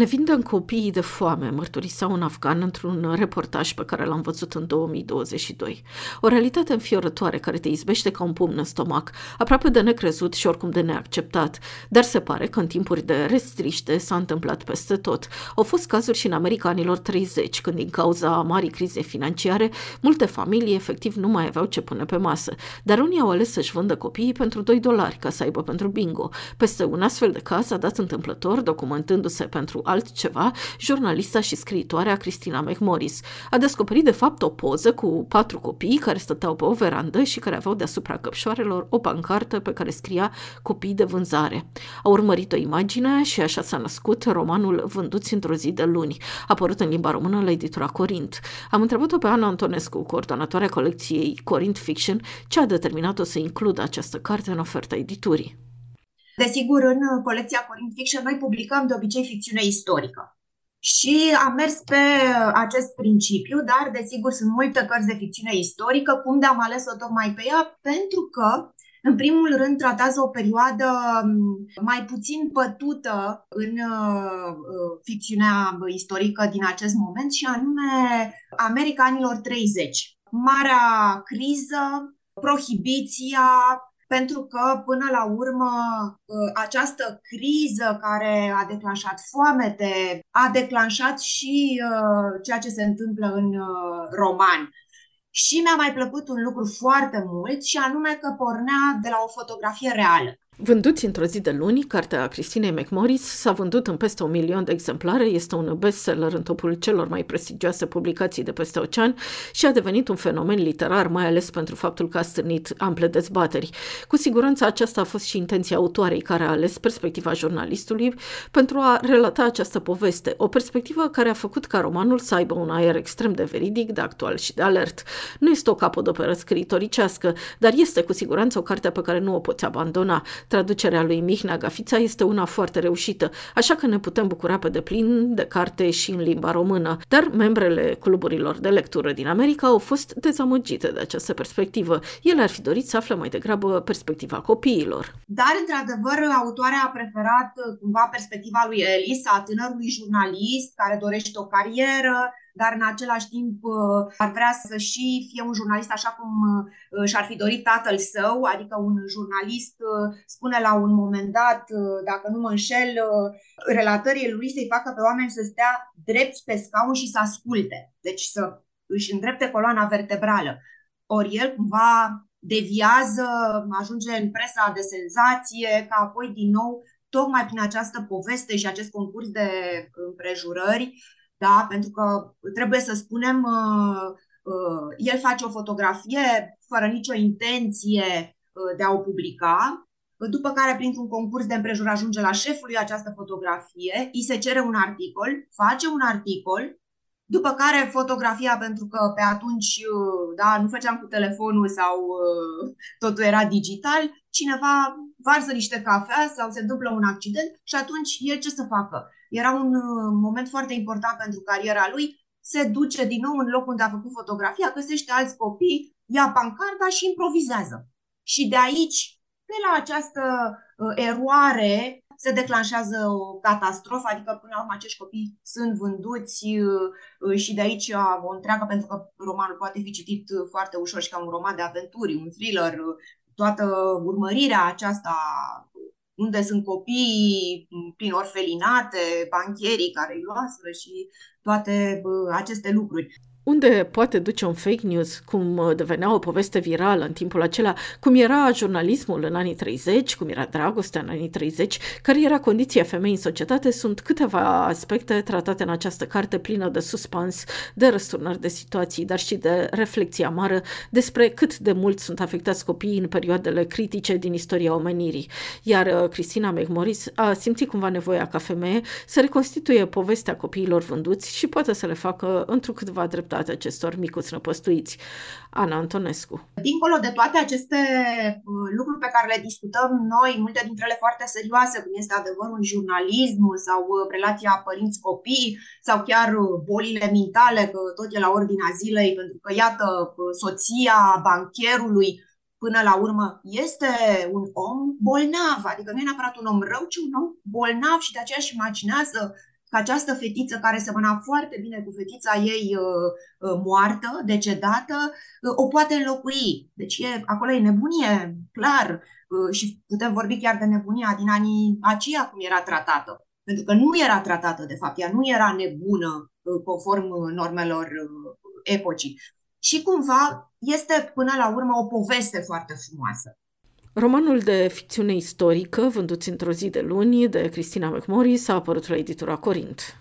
Ne vindem copiii de foame, mărturisea un afgan într-un reportaj pe care l-am văzut în 2022. O realitate înfiorătoare care te izbește ca un pumn în stomac, aproape de necrezut și oricum de neacceptat. Dar se pare că în timpuri de restriște s-a întâmplat peste tot. Au fost cazuri și în America anilor 30, când din cauza marii crize financiare, multe familii efectiv nu mai aveau ce pune pe masă. Dar unii au ales să-și vândă copiii pentru 2 dolari ca să aibă pentru bingo. Peste un astfel de caz a dat întâmplător, documentându-se pentru altceva, jurnalista și scriitoarea Cristina McMorris. A descoperit de fapt o poză cu patru copii care stăteau pe o verandă și care aveau deasupra căpșoarelor o pancartă pe care scria copii de vânzare. A urmărit o imagine și așa s-a născut romanul Vânduți într-o zi de luni, apărut în limba română la editura Corint. Am întrebat-o pe Ana Antonescu, coordonatoarea colecției Corint Fiction, ce a determinat-o să includă această carte în oferta editurii. Desigur, în colecția Corinth Fiction noi publicăm de obicei ficțiune istorică. Și am mers pe acest principiu, dar desigur sunt multe cărți de ficțiune istorică, cum de am ales-o tocmai pe ea, pentru că în primul rând, tratează o perioadă mai puțin pătută în uh, ficțiunea istorică din acest moment și anume America anilor 30. Marea criză, prohibiția, pentru că, până la urmă, ă, această criză care a declanșat foamete a declanșat și ă, ceea ce se întâmplă în ă, roman. Și mi-a mai plăcut un lucru foarte mult și anume că pornea de la o fotografie reală. Vânduți într-o zi de luni, cartea Cristinei McMorris s-a vândut în peste un milion de exemplare, este un bestseller în topul celor mai prestigioase publicații de peste ocean și a devenit un fenomen literar, mai ales pentru faptul că a stârnit ample dezbateri. Cu siguranță aceasta a fost și intenția autoarei care a ales perspectiva jurnalistului pentru a relata această poveste, o perspectivă care a făcut ca romanul să aibă un aer extrem de veridic, de actual și de alert. Nu este o capodoperă scriitoricească, dar este cu siguranță o carte pe care nu o poți abandona. Traducerea lui Mihnea Gafița este una foarte reușită, așa că ne putem bucura pe deplin de carte și în limba română. Dar membrele cluburilor de lectură din America au fost dezamăgite de această perspectivă. Ele ar fi dorit să afle mai degrabă perspectiva copiilor. Dar, într-adevăr, autoarea a preferat cumva perspectiva lui Elis, a tânărului jurnalist care dorește o carieră, dar în același timp uh, ar vrea să și fie un jurnalist așa cum uh, și-ar fi dorit tatăl său, adică un jurnalist uh, spune la un moment dat, dacă nu mă înșel, relatările lui să-i facă pe oameni să stea drept pe scaun și să asculte, deci să își îndrepte coloana vertebrală. Ori el cumva deviază, ajunge în presa de senzație, ca apoi din nou, tocmai prin această poveste și acest concurs de împrejurări, da? pentru că trebuie să spunem, uh, uh, el face o fotografie fără nicio intenție uh, de a o publica, după care, printr-un concurs de împrejur, ajunge la șefului această fotografie, îi se cere un articol, face un articol, după care fotografia, pentru că pe atunci da, nu făceam cu telefonul sau totul era digital, cineva varsă niște cafea sau se întâmplă un accident și atunci el ce să facă? Era un uh, moment foarte important pentru cariera lui. Se duce din nou în locul unde a făcut fotografia, găsește alți copii, ia pancarta și improvizează. Și de aici, de la această uh, eroare, se declanșează o catastrofă, adică până la urmă acești copii sunt vânduți uh, și de aici o întreagă, pentru că romanul poate fi citit foarte ușor și ca un roman de aventuri, un thriller, toată urmărirea aceasta unde sunt copii prin orfelinate, bancherii care îi luaseră și toate aceste lucruri unde poate duce un fake news, cum uh, devenea o poveste virală în timpul acela, cum era jurnalismul în anii 30, cum era dragostea în anii 30, care era condiția femeii în societate, sunt câteva aspecte tratate în această carte plină de suspans, de răsturnări de situații, dar și de reflexie amară despre cât de mult sunt afectați copiii în perioadele critice din istoria omenirii. Iar uh, Cristina McMorris a simțit cumva nevoia ca femeie să reconstituie povestea copiilor vânduți și poate să le facă într-o câtva drept dreptate acestor micuți năpăstuiți. Ana Antonescu. Dincolo de toate aceste uh, lucruri pe care le discutăm noi, multe dintre ele foarte serioase, cum este adevărul în jurnalism sau uh, relația părinți-copii sau chiar uh, bolile mentale, că tot e la ordinea zilei, pentru că, iată, soția bancherului până la urmă este un om bolnav, adică nu e neapărat un om rău, ci un om bolnav și de aceea își imaginează că această fetiță care semăna foarte bine cu fetița ei uh, uh, moartă, decedată, uh, o poate înlocui. Deci e, acolo e nebunie, clar, uh, și putem vorbi chiar de nebunia din anii aceia cum era tratată. Pentru că nu era tratată, de fapt, ea nu era nebună uh, conform normelor uh, epocii. Și cumva este până la urmă o poveste foarte frumoasă. Romanul de ficțiune istorică, vândut într-o zi de luni, de Cristina McMorris, a apărut la editura Corint.